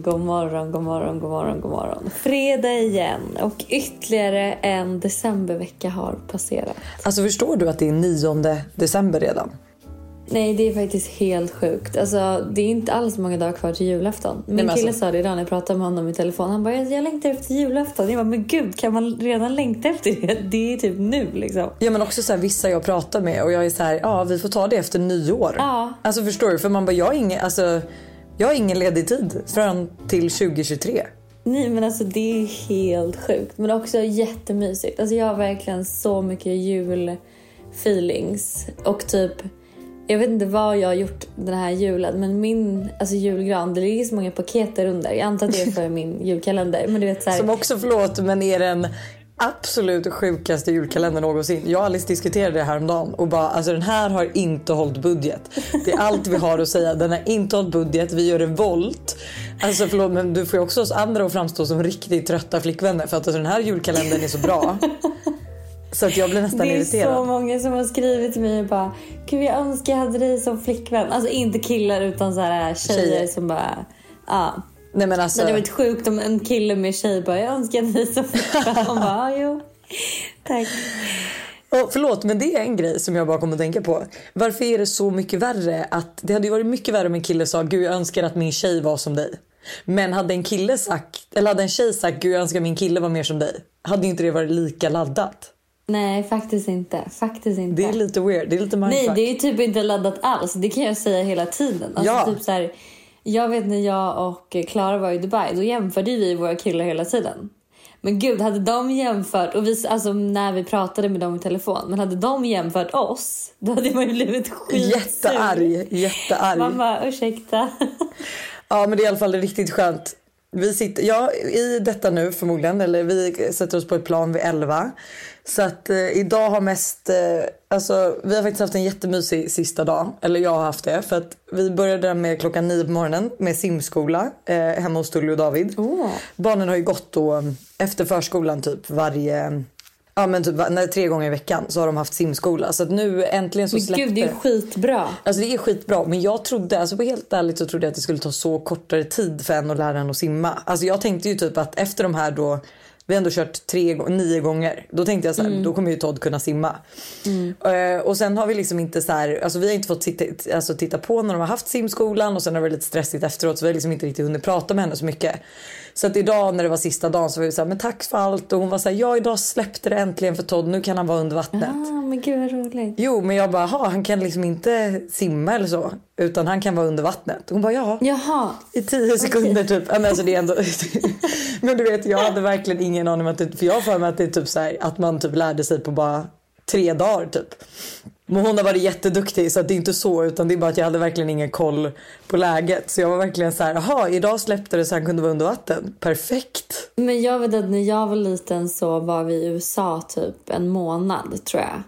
god morgon, god morgon, god morgon. Fredag igen och ytterligare en decembervecka har passerat. Alltså förstår du att det är 9 december redan? Nej, det är faktiskt helt sjukt. Alltså, det är inte alls många dagar kvar till julafton. Min kille alltså- sa det idag när jag pratade med honom i telefon. Han bara, jag längtar efter julafton. Jag bara, men gud, kan man redan längta efter det? Det är typ nu liksom. Ja men också så här, vissa jag pratar med och jag är så här, ja vi får ta det efter nyår. Ja. Alltså förstår du? För man bara, jag har ingen, alltså, jag har ingen ledig tid fram till 2023. Nej men alltså det är helt sjukt. Men också jättemysigt. Alltså jag har verkligen så mycket julfeelings. Och typ, jag vet inte vad jag har gjort den här julen. Men min alltså julgran, det ligger så många paket där under. Jag antar att det är för min julkalender. Men du vet så här, Som också, förlåt, men är den absolut sjukaste julkalendern någonsin. Jag och Alice diskuterade det här om dagen och bara alltså den här har inte hållit budget. Det är allt vi har att säga. Den har inte hållit budget. Vi gör revolt. Alltså förlåt men du får ju också oss andra att framstå som riktigt trötta flickvänner för att alltså, den här julkalendern är så bra. Så att jag blir nästan det är irriterad. så många som har skrivit till mig och bara Gud jag önskar jag hade dig som flickvän. Alltså inte killar utan så här tjejer, Tjejer. som bara ja. Nej men alltså. Det hade varit sjukt om en kille med tjej bara jag önskar dig som flickvän. Man bara ja, jo. Tack. Och förlåt men det är en grej som jag bara kommer att tänka på. Varför är det så mycket värre att det hade ju varit mycket värre om en kille sa gud jag önskar att min tjej var som dig. Men hade en kille sagt eller hade en tjej sagt gud jag önskar min kille var mer som dig. Hade inte det varit lika laddat. Nej, faktiskt inte. Faktiskt inte. Det är lite weird. Det är lite mindfuck. Nej, det är typ inte laddat alls. Det kan jag säga hela tiden. Alltså, Ja. typ så här, jag vet när jag och Klara var i Dubai, då jämförde vi våra killar hela tiden. Men gud, hade de jämfört, och vi, alltså när vi pratade med dem i telefon, men hade de jämfört oss, då hade man ju blivit skitsur. Jättearg. Jättearg. Man bara, ursäkta. Ja men det är i alla fall riktigt skönt. Vi sitter, ja, i detta nu förmodligen, eller vi sätter oss på ett plan vid 11. Så att eh, idag har mest, eh, alltså vi har faktiskt haft en jättemysig sista dag. Eller jag har haft det. För att vi började med klockan 9 på morgonen med simskola eh, hemma hos Tully och David. Åh. Barnen har ju gått då eh, efter förskolan typ varje, ja men typ nej, tre gånger i veckan så har de haft simskola. Så att nu äntligen så Men släppte gud, det är ju skitbra. Alltså det är skitbra men jag trodde, alltså på helt ärligt så trodde jag att det skulle ta så kortare tid för en att lära en att simma. Alltså jag tänkte ju typ att efter de här då, vi har ändå kört tre, nio gånger. Då tänkte jag så här, då kommer ju Todd kunna simma. Eh, och sen har vi liksom inte så här, alltså vi har inte fått titta, alltså titta på när de har haft simskolan och sen har det varit lite stressigt efteråt så vi har liksom inte riktigt hunnit prata med henne så mycket. Så att idag när det var sista dagen så var vi så här, men tack för allt och hon var så här, ja idag släppte det äntligen för Todd, nu kan han vara under vattnet. Ah, men gud vad roligt. Jo, men jag bara, "Ha, han kan liksom inte simma eller så. Utan han kan vara under vattnet. Hon bara, ja. Jaha. I tio sekunder typ. Ja, Men, alltså, det är ändå... men du vet, jag hade verkligen ingen aning om att det... För jag har för mig att det är typ så här, att man typ lärde sig på bara tre dagar typ. Men hon har varit jätteduktig så det är inte så utan det är bara att jag hade verkligen ingen koll på läget. Så jag var verkligen så här, jaha idag släppte det så han kunde vara under vatten. Perfekt. Men jag vet att när jag var liten så var vi i USA typ en månad tror jag.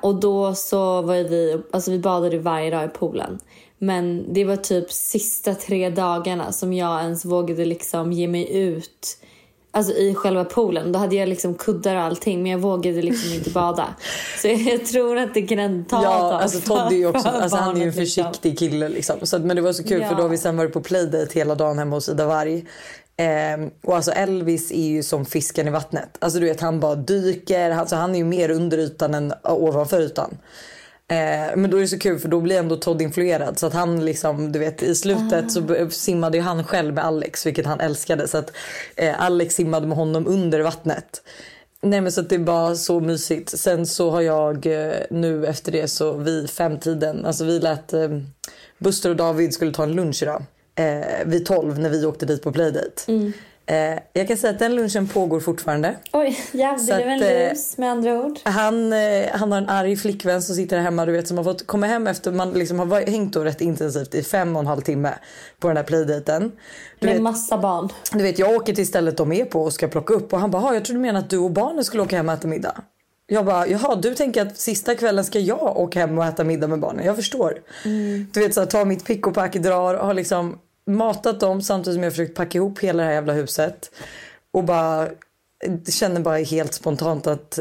Och då så var vi, alltså vi badade varje dag i poolen. Men det var typ sista tre dagarna som jag ens vågade liksom ge mig ut Alltså i själva poolen. Då hade jag liksom kuddar och allting men jag vågade liksom inte bada. Så jag, tror att det kan ta ett Ja, tag alltså Todd är ju också, alltså, han är ju en liksom. försiktig kille liksom. Så men det var så kul Ja. för då har vi sen varit på playdate hela dagen hemma hos Ida Varg. Ehm, och alltså Elvis är ju som fisken i vattnet. Alltså du vet han bara dyker, alltså, han är ju mer under ytan än ovanför ytan. Eh, men då är det så kul för då blir ändå Todd influerad så att han liksom du vet i slutet så simmade ju han själv med Alex vilket han älskade så att eh, Alex simmade med honom under vattnet. Nej men så att det var så mysigt. Sen så har jag eh, nu efter det så vid femtiden, alltså vi lät eh, Buster och David skulle ta en lunch idag. Eh, vid tolv när vi åkte dit på playdate. Mm. Eh, jag kan säga att den lunchen pågår fortfarande. Oj, ja, det blev en eh, lus med andra ord. Han, eh, han har en arg flickvän som sitter hemma du vet, som har fått komma hem efter man liksom har hängt då rätt intensivt i fem och en halv timme på den här playdaten. Du Med vet, massa barn. du vet jag åker till stället de är på och ska plocka upp och han bara "Ha, jag trodde du menade att du och barnen skulle åka hem och äta middag. Jag bara, jaha du tänker att sista kvällen ska jag åka hem och äta middag med barnen. Jag förstår. Du vet så här, ta mitt pick och pack, drar, har liksom matat dem samtidigt som jag försökt packa ihop hela det här jävla huset. Och bara känner bara helt spontant att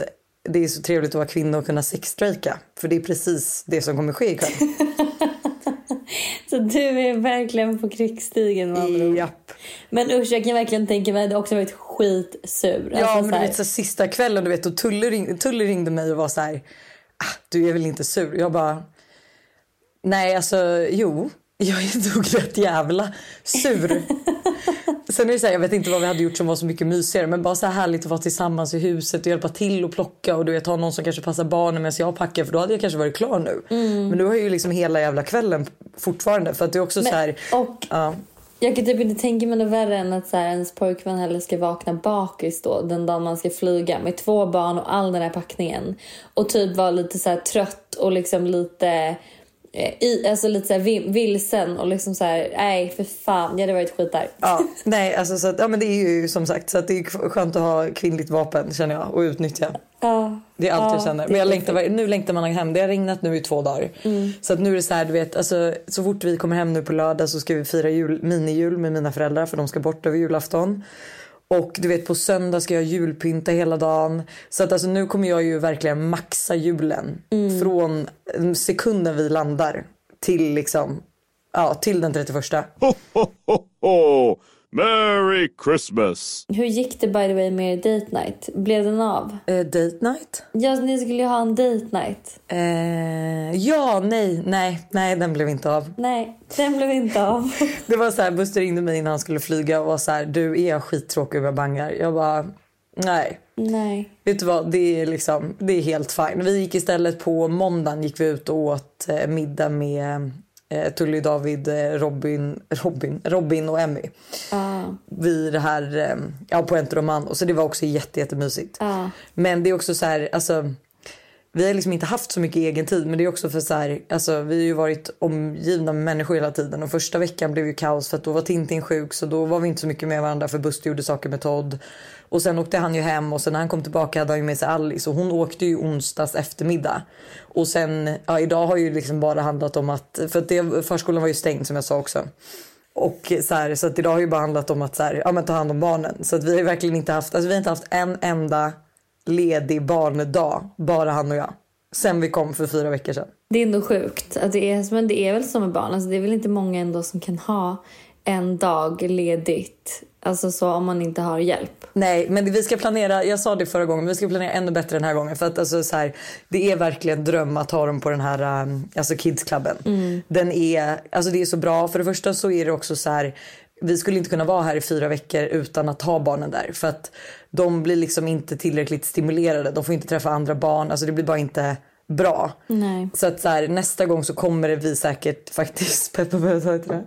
det är så trevligt att vara kvinna och kunna sexstrejka. För det är precis det som kommer ske ikväll. Så du är verkligen på krigsstigen med andra ord. Japp. Men usch, jag kan verkligen tänka mig att du också varit skitsur. Ja Alltså, men du vet så sista kvällen du vet och Tulle, ring, Tulle ringde mig och var så här. Ah, du är väl inte sur? Jag bara. Nej alltså jo. Jag är nog rätt jävla sur. Sen är det så här, jag vet inte vad vi hade gjort som var så mycket mysigare men bara så här härligt att vara tillsammans i huset och hjälpa till och plocka och du vet ha någon som kanske passar barnen medan jag packar för då hade jag kanske varit klar nu. Men nu har jag ju liksom hela jävla kvällen fortfarande för att det är också så här. och Ja. jag kan typ inte tänka mig något värre än att så här, ens pojkvän heller ska vakna bakis då den dagen man ska flyga med två barn och all den här packningen. Och typ vara lite så här trött och liksom lite i, alltså lite så här vil- vilsen och liksom så här, nej för fan, jag hade varit skitarg. Ja, nej, alltså så att, ja, men det är ju som sagt så att det är skönt att ha kvinnligt vapen känner jag och utnyttja. Ja. Det är allt Ja, jag känner. Men jag längtar, nu längtar man hem. Det har regnat nu i två dagar. Så att nu är det så här, du vet, alltså, så fort vi kommer hem nu på lördag så ska vi fira jul, minijul med mina föräldrar för de ska bort över julafton. Och du vet på söndag ska jag julpynta hela dagen. Så att alltså nu kommer jag ju verkligen maxa julen. Från sekunden vi landar till liksom, ja till den 31. Ho, ho, ho, ho! Merry Christmas! Hur gick det by the way med er date night? Blev den av? Eh, date night? Ja, ni skulle ju ha en date night. Eh, ja, nej, nej, nej den blev inte av. Nej, den blev inte av. Det var så här, Buster ringde mig innan han skulle flyga och var så här, du är skittråkig om jag bangar? Jag bara, nej. Nej. Vet du vad, det är liksom, det är helt fine. Vi gick istället på måndagen gick vi ut och åt eh, middag med eh, Tully, David, eh, Robin, Robin, Robin och Emmy. Ja. Vid det här, eh, ja på Enteroman. Och så det var också jätte, jättemysigt. Ja. Men det är också så här, alltså vi har liksom inte haft så mycket egen tid men det är också för så här, alltså vi har ju varit omgivna med människor hela tiden och första veckan blev ju kaos för att då var Tintin sjuk så då var vi inte så mycket med varandra för Buster gjorde saker med Todd. Och sen åkte han ju hem och sen när han kom tillbaka hade han ju med sig Alice och hon åkte ju onsdags eftermiddag. Och sen, ja idag har ju liksom bara handlat om att, för att det, förskolan var ju stängd som jag sa också. Och så, här, så att idag har ju bara handlat om att så här, ja, men ta hand om barnen. Så att vi har verkligen inte haft, alltså vi har inte haft en enda ledig barndag, bara han och jag. Sen vi kom för fyra veckor sedan. Det är ändå sjukt. Att det är, men det är väl som med barn. Alltså det är väl inte många ändå som kan ha en dag ledigt. Alltså så om man inte har hjälp. Nej, men vi ska planera, jag sa det förra gången, vi ska planera ännu bättre den här gången. För att alltså, så här, det är verkligen dröm att ha dem på den här um, alltså kidsklubben. Den är, alltså det är så bra. För det första så är det också så här, vi skulle inte kunna vara här i fyra veckor utan att ha barnen där. För att de blir liksom inte tillräckligt stimulerade. De får inte träffa andra barn. Alltså det blir bara inte bra. Nej. Så att så här, nästa gång så kommer det vi säkert faktiskt, peppa peppa ta i trä.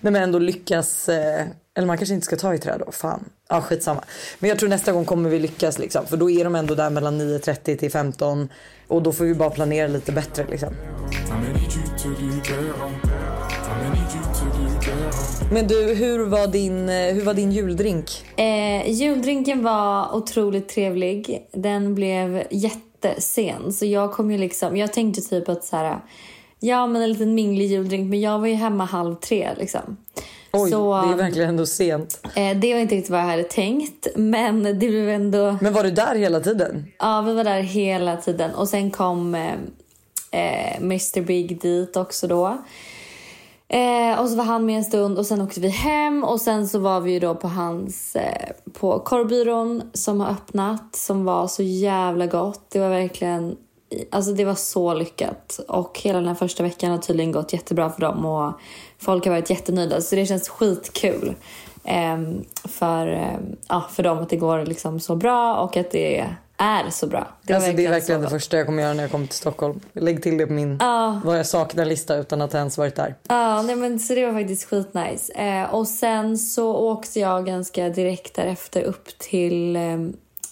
Nej men ändå lyckas, eh, eller man kanske inte ska ta i trä då, fan. Ja skitsamma. Men jag tror nästa gång kommer vi lyckas liksom. För då är de ändå där mellan 9.30 till 15. Och då får vi bara planera lite bättre liksom. Men du, hur var din, eh, hur var din juldrink? Eh, juldrinken var otroligt trevlig. Den blev jättesen. Så jag kom ju liksom... Jag tänkte typ att så här... Ja, men en liten minglig juldrink. Men jag var ju hemma halv tre liksom. Oj, så, det är verkligen ändå sent. eh, det var inte riktigt vad jag hade tänkt. Men det blev ändå... Men var du där hela tiden? Ja, vi var där hela tiden. Och sen kom eh, eh, Mr Big dit också då. Eh, och så var han med en stund och sen åkte vi hem och sen så var vi ju då på hans, eh, på korvbyrån som har öppnat som var så jävla gott. Det var verkligen, alltså det var så lyckat. Och hela den här första veckan har tydligen gått jättebra för dem och folk har varit jättenöjda så det känns skitkul. Eh, för, eh, ja, för dem att det går liksom så bra och att det är så bra. var alltså, det är verkligen det första jag kommer göra när jag kommer till Stockholm. Lägg till det på min Ja. vad jag saknar-lista utan att ens varit där. Ja, nej men så det var faktiskt skitnice. Eh, och sen så åkte jag ganska direkt därefter upp till eh,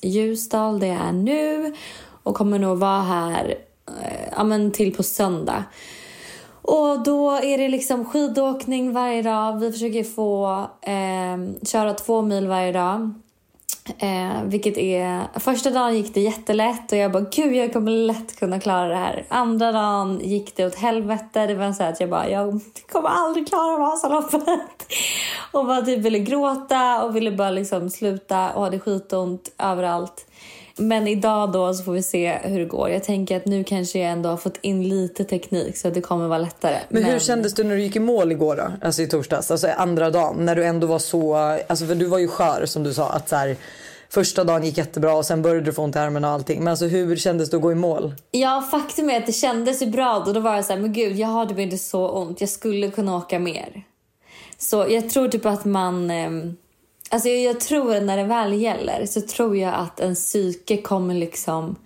Ljusdal där jag är nu och kommer nog vara här eh, ja, men till på söndag. Och då är det liksom skidåkning varje dag. Vi försöker få eh, köra två mil varje dag. Eh, vilket är... Första dagen gick det jättelätt och jag bara gud jag kommer lätt kunna klara det här. Andra dagen gick det åt helvete. Det var så att jag bara jag kommer aldrig klara Vasaloppet. och bara typ ville gråta och ville bara liksom sluta och hade skitont överallt. Men idag då så får vi se hur det går. Jag tänker att nu kanske jag ändå har fått in lite teknik så att det kommer vara lättare. Men, hur kändes det när du gick i mål igår då? Alltså i torsdags, alltså andra dagen när du ändå var så, alltså för du var ju skör som du sa att så här, första dagen gick jättebra och sen började du få ont i armen och allting. Men alltså hur kändes det att gå i mål? Ja, faktum är att det kändes ju bra då. Då var jag så här, men gud, jag har typ inte så ont. Jag skulle kunna åka mer. Så jag tror typ att man... ehm, Alltså jag, jag tror att när det väl gäller så tror jag att en psyke kommer liksom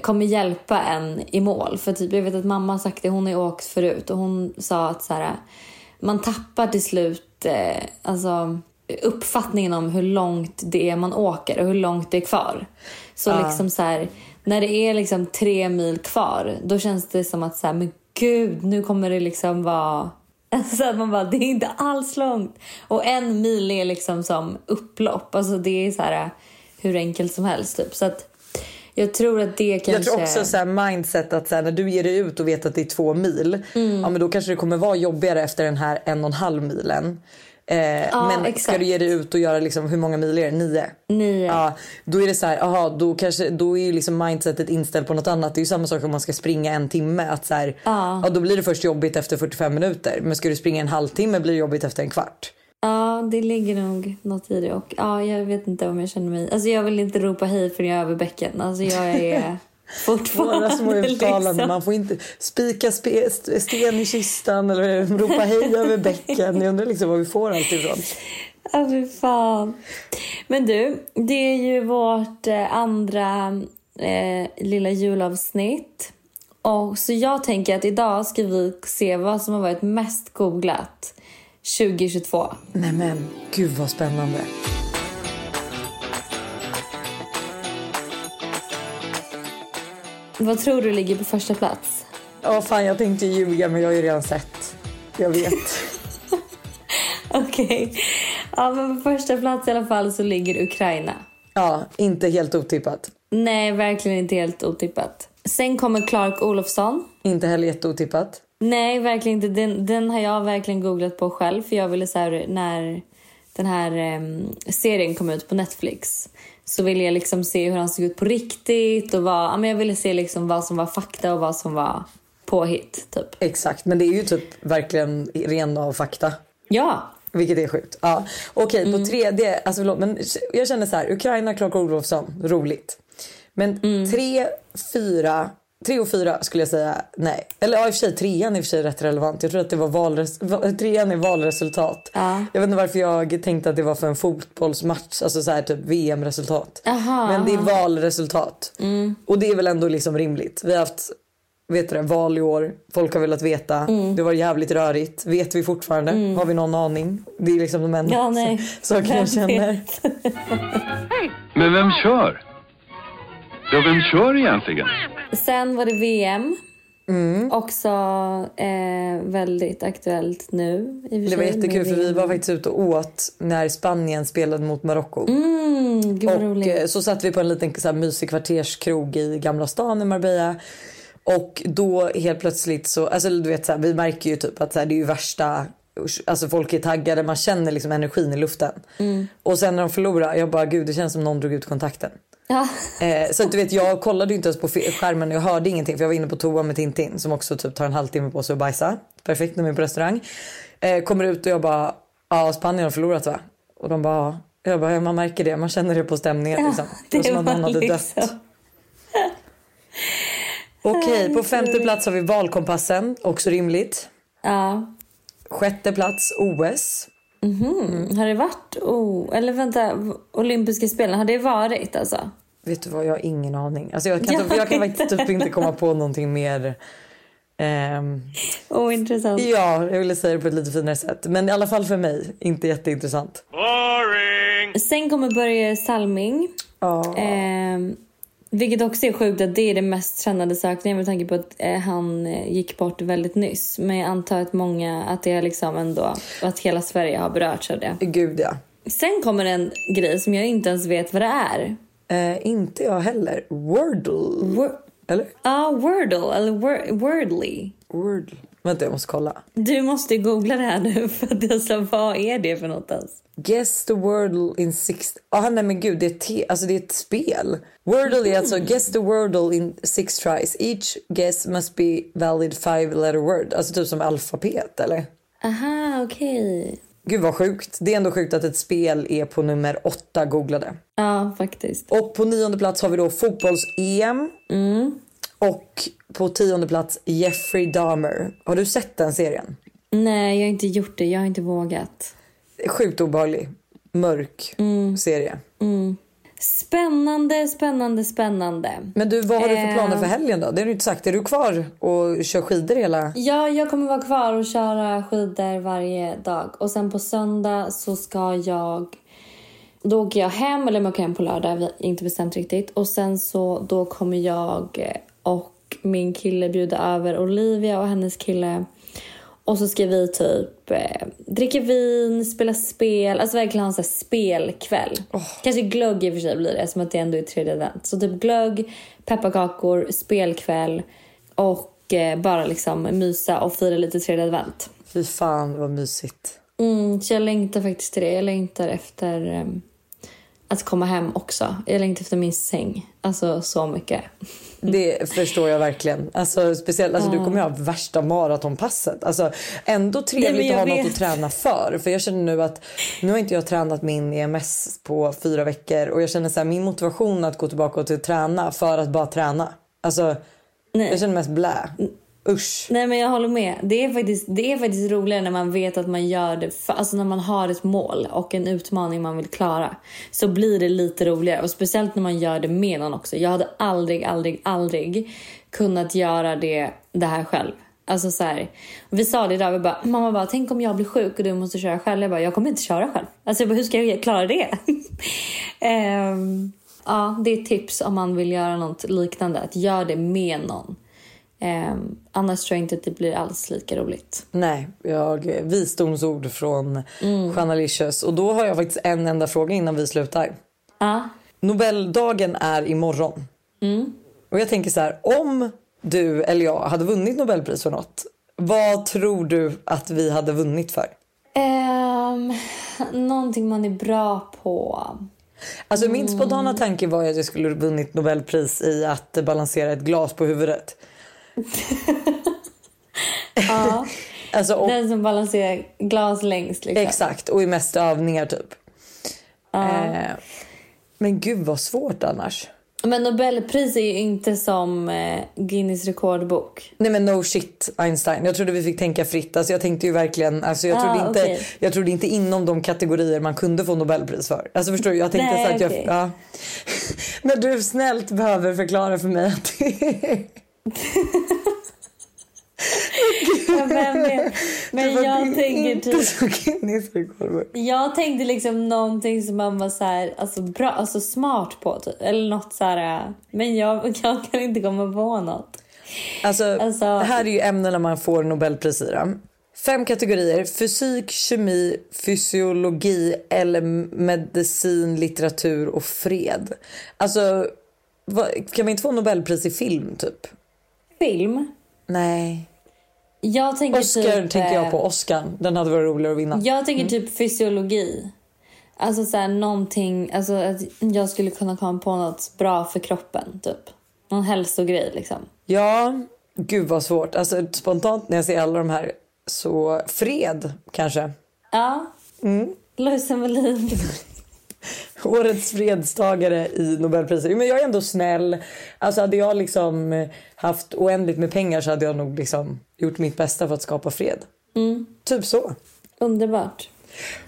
kommer hjälpa en i mål. För typ, jag vet att mamma har sagt det, hon har ju åkt förut och hon sa att så här, man tappar till slut eh, alltså, uppfattningen om hur långt det är man åker och hur långt det är kvar. Så liksom så här, när det är liksom tre mil kvar då känns det som att så här, men gud nu kommer det liksom vara så att man bara, det är inte alls långt. Och en mil är liksom som upplopp. Alltså det är så här hur enkelt som helst typ. Så att jag tror att det kanske... Jag tror också så mindset att så här, när du ger dig ut och vet att det är två mil. Mm. Ja men då kanske det kommer vara jobbigare efter den här en och en halv milen. Eh, men ska exakt. du ge dig ut och göra liksom, hur många mil är det? Nio? Nio. Ja, då är det så här, aha, då, kanske, då är ju liksom mindsetet inställt på något annat. Det är ju samma sak om man ska springa en timme. Att så här, ja. då blir det först jobbigt efter 45 minuter. Men ska du springa en halvtimme blir det jobbigt efter en kvart. Ja, det ligger nog något i det. Och ja, jag vet inte om jag känner mig... Alltså jag vill inte ropa hej förrän jag är över bäcken. Alltså jag är fortfarande Våra små uttalanden. liksom... Man får inte spika spe, st- sten i kistan eller ropa hej över bäcken. Jag undrar liksom var vi får allt ifrån. Ja, fy fan. Men du, det är ju vårt eh, andra eh, lilla julavsnitt. Och så jag tänker att idag ska vi se vad som har varit mest googlat 2022. Nej men gud vad spännande. Vad tror du ligger på första plats? Ja fan jag tänkte ljuga men jag har ju redan sett. Jag vet. Okej. Ja, men på första plats i alla fall så ligger Ukraina. ja, inte helt otippat. Nej, verkligen inte helt otippat. Sen kommer Clark Olofsson. Inte heller jätteotippat. Nej, verkligen inte. Den, den har jag verkligen googlat på själv. För jag ville så här, när den här em, serien kom ut på Netflix så ville jag liksom se hur han såg ut på riktigt och vad, ja, men jag ville se liksom vad som var fakta och vad som var påhitt. Typ. Exakt, men det är ju typ verkligen ren av fakta. Ja, Vilket är sjukt. Ja. Okej, på tredje, alltså förlåt, men jag känner så här, Ukraina, Clark Olofsson, roligt. Men tre, fyra, tre och fyra skulle jag säga nej. Eller ja, i och för sig trean är i och för sig rätt relevant. Jag tror att det var valres, va- trean är valresultat. Ja. Jag vet inte varför jag tänkte att det var för en fotbollsmatch, alltså så här typ VM-resultat. Aha, Men det är valresultat. Och det är väl ändå liksom rimligt. Vi har haft vet du det, val i år. Folk har velat veta. Mm. Det var jävligt rörigt. Vet vi fortfarande? Har vi någon aning? Det är liksom de enda Ja, nej. sakerna jag känner. Men vem kör? Ja, vem kör egentligen? Sen var det VM. Mm. Också eh, väldigt aktuellt nu. Det var jättekul för vi var faktiskt ute och åt när Spanien spelade mot Marocko. Mm, Och roligt. eh, så satt vi på en liten så här, mysig kvarterskrog i Gamla stan i Marbella. Och då helt plötsligt så, alltså du vet så här, vi märker ju typ att så här, det är ju värsta, alltså folk är taggade, man känner liksom energin i luften. Mm. Och sen när de förlorar, jag bara gud det känns som någon drog ut kontakten. Ja. Eh, så du vet jag kollade inte ens på skärmen och jag hörde ingenting för jag var inne på toa med Tintin som också typ tar en halvtimme på sig att bajsa. Perfekt när man är på restaurang. Eh, kommer ut och jag bara, ja Spanien har förlorat va? Och de bara, ja. Jag bara, ja, man märker det, man känner det på stämningen liksom. Det var som att någon hade dött. liksom- Okej, på femte plats har vi valkompassen, också rimligt. Ja. Sjätte plats OS. Mm. Har det varit... Oh, eller vänta, olympiska spelen, har det varit alltså? Vet du vad, jag har ingen aning. Alltså jag kan, Ja. typ, jag kan faktiskt typ inte komma på någonting mer. ehm, Oh, intressant. ja, jag ville säga det på ett lite finare sätt. Men i alla fall för mig, inte jätteintressant. Boring! Sen kommer Börje Salming. Ja. Ehm, vilket också är sjukt att det är det mest kännande sökningen med tanke på att eh, han eh, gick bort väldigt nyss. Men jag antar att många, att det är liksom ändå, att hela Sverige har berörts av det. Gud ja. Sen kommer en grej som jag inte ens vet vad det är. Eh, inte jag heller. Wordle. Wor- Eller? Ja, Wordle eller wor- Wordly. Wordle. Vänta, jag måste kolla. Du måste googla det här nu för att jag sa vad är det för något ens? Guess the wordle in six... Ah, nej men gud, det är, te... alltså, det är ett spel. Wordle är alltså guess the wordle in six tries. Each guess must be valid five letter word. Alltså typ som alfabet eller? Aha, okej. Gud vad sjukt. Det är ändå sjukt att ett spel är på nummer åtta googlade. Ja, faktiskt. Och på nionde plats har vi då fotbolls-EM. Och på tionde plats Jeffrey Dahmer. Har du sett den serien? Nej, jag har inte gjort det. Jag har inte vågat. Sjukt obehaglig. Mörk serie. Spännande, spännande, spännande. Men du, vad har du för Eh. planer för helgen då? Det har du inte sagt. Är du kvar och kör skidor hela... Ja, jag kommer vara kvar och köra skidor varje dag. Och sen på söndag så ska jag... Då åker jag hem, eller jag åker hem på lördag, vi har inte bestämt riktigt. Och sen så då kommer jag eh, och min kille bjuda över Olivia och hennes kille. Och så ska vi typ eh, dricka vin, spela spel, alltså verkligen ha en sån här spelkväll. Kanske glögg i och för sig blir det, som att det ändå är tredje advent. Så typ glögg, pepparkakor, spelkväll och eh, bara liksom mysa och fira lite tredje advent. Fy fan vad mysigt. Mm, så jag längtar faktiskt till det. Jag längtar efter ehm, att komma hem också. Jag längtar efter min säng. Alltså så mycket. Det förstår jag verkligen. Alltså, speciellt, alltså, Du kommer ju ha värsta maratonpasset. Alltså, ändå trevligt Nej, att ha jag något vet. att träna för. För jag känner nu att nu har inte jag tränat min EMS på fyra veckor och jag känner så här, min motivation att gå tillbaka och till träna för att bara träna. Alltså, jag känner mest blä. Usch. Nej men jag håller med. Det är faktiskt, det är faktiskt roligare när man vet att man gör det, för, alltså när man har ett mål och en utmaning man vill klara. Så blir det lite roligare och speciellt när man gör det med någon också. Jag hade aldrig, aldrig, aldrig kunnat göra det, det här själv. Alltså så här, vi sa det idag, vi bara, mamma bara, tänk om jag blir sjuk och du måste köra själv. Jag bara, jag kommer inte köra själv. Alltså jag bara, hur ska jag klara det? um, ja, det är ett tips om man vill göra något liknande, att göra det med någon. Ehm, annars tror jag inte att det blir alls lika roligt. Nej, jag, visdomsord från mm. Jeanna Licious. Och då har jag faktiskt en enda fråga innan vi slutar. Ja. Nobeldagen är imorgon. Och jag tänker så här, om du eller jag hade vunnit Nobelpris för något, vad tror du att vi hade vunnit för? Um, någonting man är bra på. Alltså min spontana tanke var att jag skulle vunnit Nobelpris i att balansera ett glas på huvudet. Ja, Alltså, och, den som balanserar glas längst. Liksom. exakt, och i mest övningar typ. Eh, men gud vad svårt annars. Men Nobelpris är ju inte som eh, Guinness rekordbok. Nej men no shit Einstein. Jag trodde vi fick tänka fritt. Alltså jag tänkte ju verkligen, alltså jag, Ah, trodde inte, okej. jag trodde inte inom de kategorier man kunde få Nobelpris för. Alltså förstår du? Jag tänkte Nej, så att jag, okej. ja. Men du snällt behöver förklara för mig att det Ja, vem vet? Men var jag tänker inte typ... så rekordbok. Jag tänkte liksom någonting som man var så här, alltså bra, alltså smart på typ. Eller något så här. eh, Men jag, jag kan inte komma på något. Alltså, Alltså- det här är ju ämnena man får Nobelpris i. då. Fem kategorier. Fysik, kemi, fysiologi eller medicin, litteratur och fred. Alltså, vad, kan man inte få Nobelpris i film typ? Film. Nej. Jag tänker Oscar typ, tänker jag eh, på. Oscar. Den hade varit roligare att vinna. Jag tänker typ fysiologi. Alltså så här, någonting, alltså att jag skulle kunna komma på något bra för kroppen typ. Någon hälsogrej liksom. Ja, gud vad svårt. Alltså spontant när jag ser alla de här så fred kanske. Ja. Mm. Lojsan Wallin. Årets fredstagare i Nobelpriset. Men jag är ändå snäll. Alltså hade jag liksom haft oändligt med pengar så hade jag nog liksom gjort mitt bästa för att skapa fred. Typ så. Underbart.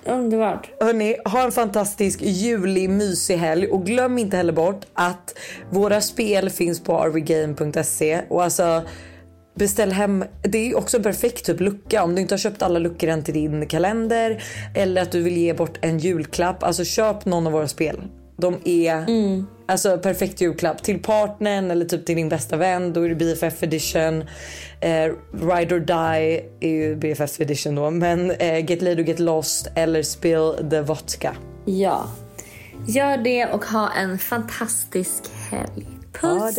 Underbart. Hörni, ha en fantastisk julig mysig helg och glöm inte heller bort att våra spel finns på rvgame.se och alltså beställ hem. Det är också en perfekt typ lucka om du inte har köpt alla luckor än till din kalender eller att du vill ge bort en julklapp. Alltså köp någon av våra spel. De är alltså perfekt julklapp till partnern eller typ till din bästa vän. Då är det BFF edition. Eh, Ride or Die är ju BFF edition då. Men eh, Get Laid or Get Lost eller Spill the Vodka. Ja. Gör det och ha en fantastisk helg. Puss!